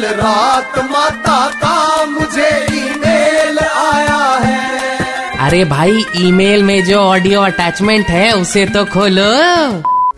कल रात माता का मुझे ईमेल आया है। अरे भाई ईमेल में जो ऑडियो अटैचमेंट है उसे तो खोलो।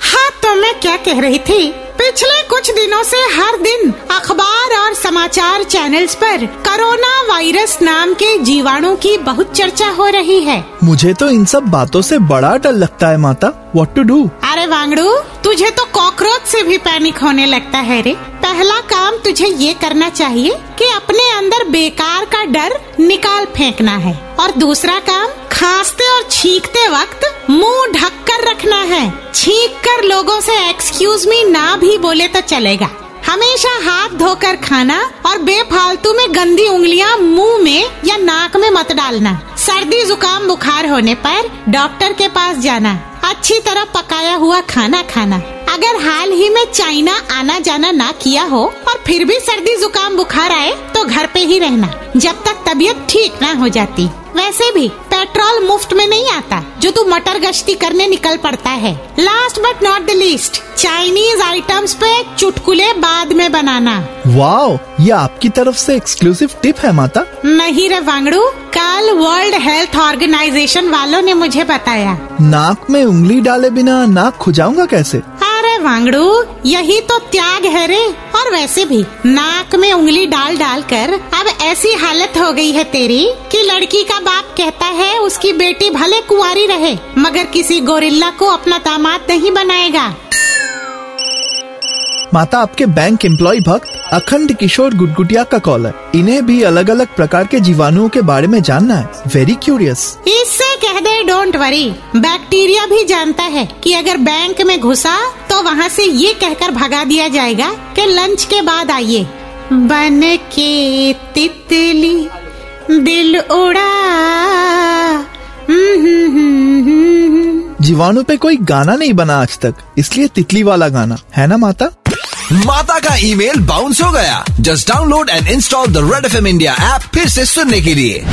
हाँ तो मैं क्या कह रही थी? पिछले कुछ दिनों से हर दिन अखबार और समाचार चैनल्स पर कोरोना वायरस नाम के जीवाणु की बहुत चर्चा हो रही है। मुझे तो इन सब बातों से बड़ा डर लगता है माता। व्हाट टू डू अरे वांगड़ू तुझे तो कॉकरोच से भी पैनिक होने लगता है रे। पहला काम तुझे ये करना चाहिए कि अपने अंदर बेकार का डर निकाल फेंकना है। और दूसरा काम, खांसते और छींकते वक्त मुँह ढक कर रखना है। छींक कर लोगों से एक्सक्यूज मी ना भी बोले तो चलेगा। हमेशा हाथ धोकर खाना और बेफालतू में गंदी उंगलियाँ मुँह में या नाक में मत डालना। सर्दी जुकाम बुखार होने पर डॉक्टर के पास जाना। अच्छी तरह पकाया हुआ खाना खाना। अगर हाल ही में चाइना आना जाना ना किया हो और फिर भी सर्दी जुकाम बुखार आए तो घर पे ही रहना। जब तक तबीयत ठीक ना हो जाती। वैसे भी पेट्रोल मुफ़्त में नहीं आता जो तू मटर गश्ती करने निकल पड़ता है। Last but not the least Chinese items पे चुटकुले बाद में बनाना। वाओ ये आपकी तरफ़ से एक्सक्लूसिव टिप है माता। नहीं रे वांगड़ू कल वर्ल्ड हेल्थ ऑर्गेनाइजेशन वालों ने मुझे बताया। नाक में उंगली डाले बिना नाक खुजाऊँगा कैसे? वांगड़ू यही तो त्याग है रे। और वैसे भी नाक में उंगली डाल डाल कर अब ऐसी हालत हो गई है तेरी कि लड़की का बाप कहता है उसकी बेटी भले कुंवारी रहे मगर किसी गोरिल्ला को अपना दामाद नहीं बनाएगा। माता आपके बैंक एम्प्लॉय भक्त अखंड किशोर गुटगुटिया का कॉल है। इन्हें भी अलग अलग प्रकार के जीवाणुओं के बारे में जानना है। वेरी क्यूरियस इससे कह दे डोंट वरी बैक्टीरिया भी जानता है कि अगर बैंक में घुसा वहाँ से ये कहकर भगा दिया जाएगा कि लंच के बाद आइए। बन के तितली दिल उड़ा। हम्म, हम्म, हम्म। जीवाणु पे कोई गाना नहीं बना आज तक इसलिए तितली वाला गाना है ना माता? माता का ईमेल बाउंस हो गया। Just download and install the Red FM India app फिर से सुनने के लिए।